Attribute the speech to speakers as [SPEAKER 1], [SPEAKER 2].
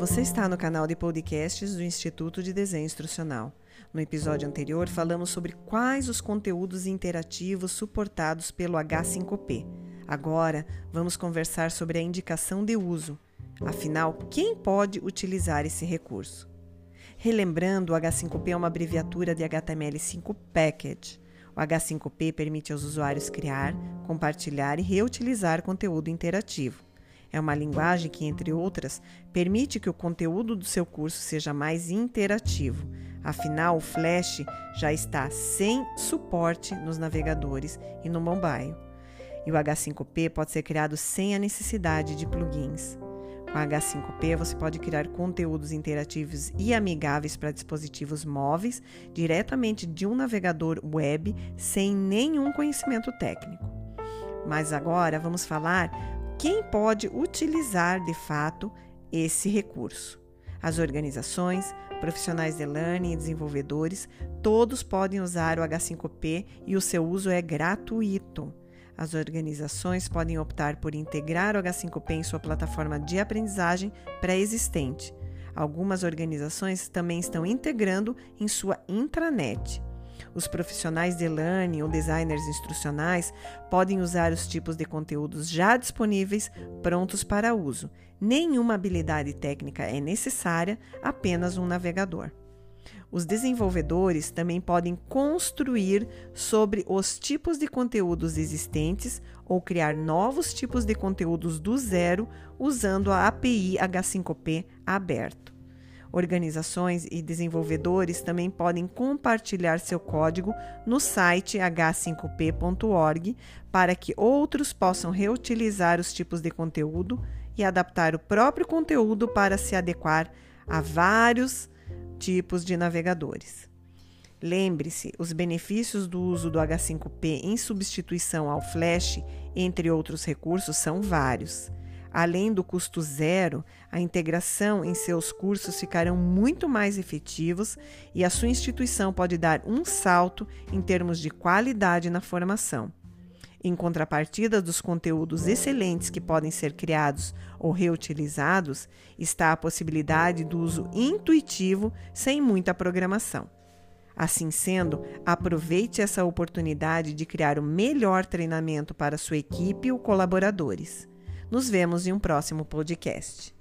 [SPEAKER 1] Você está no canal de podcasts do Instituto de Desenho Instrucional. No episódio anterior, falamos sobre quais os conteúdos interativos suportados pelo H5P. Agora, vamos conversar sobre a indicação de uso. Afinal, quem pode utilizar esse recurso? Relembrando, o H5P é uma abreviatura de HTML5 Package. O H5P permite aos usuários criar, compartilhar e reutilizar conteúdo interativo. É uma linguagem que, entre outras, permite que o conteúdo do seu curso seja mais interativo. Afinal, o Flash já está sem suporte nos navegadores e no mobile. E o H5P pode ser criado sem a necessidade de plugins. Com H5P, você pode criar conteúdos interativos e amigáveis para dispositivos móveis diretamente de um navegador web sem nenhum conhecimento técnico. Mas agora vamos falar quem pode utilizar de fato esse recurso. As organizações, profissionais de learning e desenvolvedores, todos podem usar o H5P e o seu uso é gratuito. As organizações podem optar por integrar o H5P em sua plataforma de aprendizagem pré-existente. Algumas organizações também estão integrando em sua intranet. Os profissionais de learning ou designers instrucionais podem usar os tipos de conteúdos já disponíveis prontos para uso. Nenhuma habilidade técnica é necessária, apenas um navegador. Os desenvolvedores também podem construir sobre os tipos de conteúdos existentes ou criar novos tipos de conteúdos do zero usando a API H5P aberto. Organizações e desenvolvedores também podem compartilhar seu código no site h5p.org para que outros possam reutilizar os tipos de conteúdo e adaptar o próprio conteúdo para se adequar a vários tipos de navegadores. Lembre-se, os benefícios do uso do H5P em substituição ao Flash, entre outros recursos, são vários. Além do custo zero, a integração em seus cursos ficarão muito mais efetivos e a sua instituição pode dar um salto em termos de qualidade na formação. Em contrapartida dos conteúdos excelentes que podem ser criados ou reutilizados, está a possibilidade do uso intuitivo sem muita programação. Assim sendo, aproveite essa oportunidade de criar o melhor treinamento para sua equipe ou colaboradores. Nos vemos em um próximo podcast.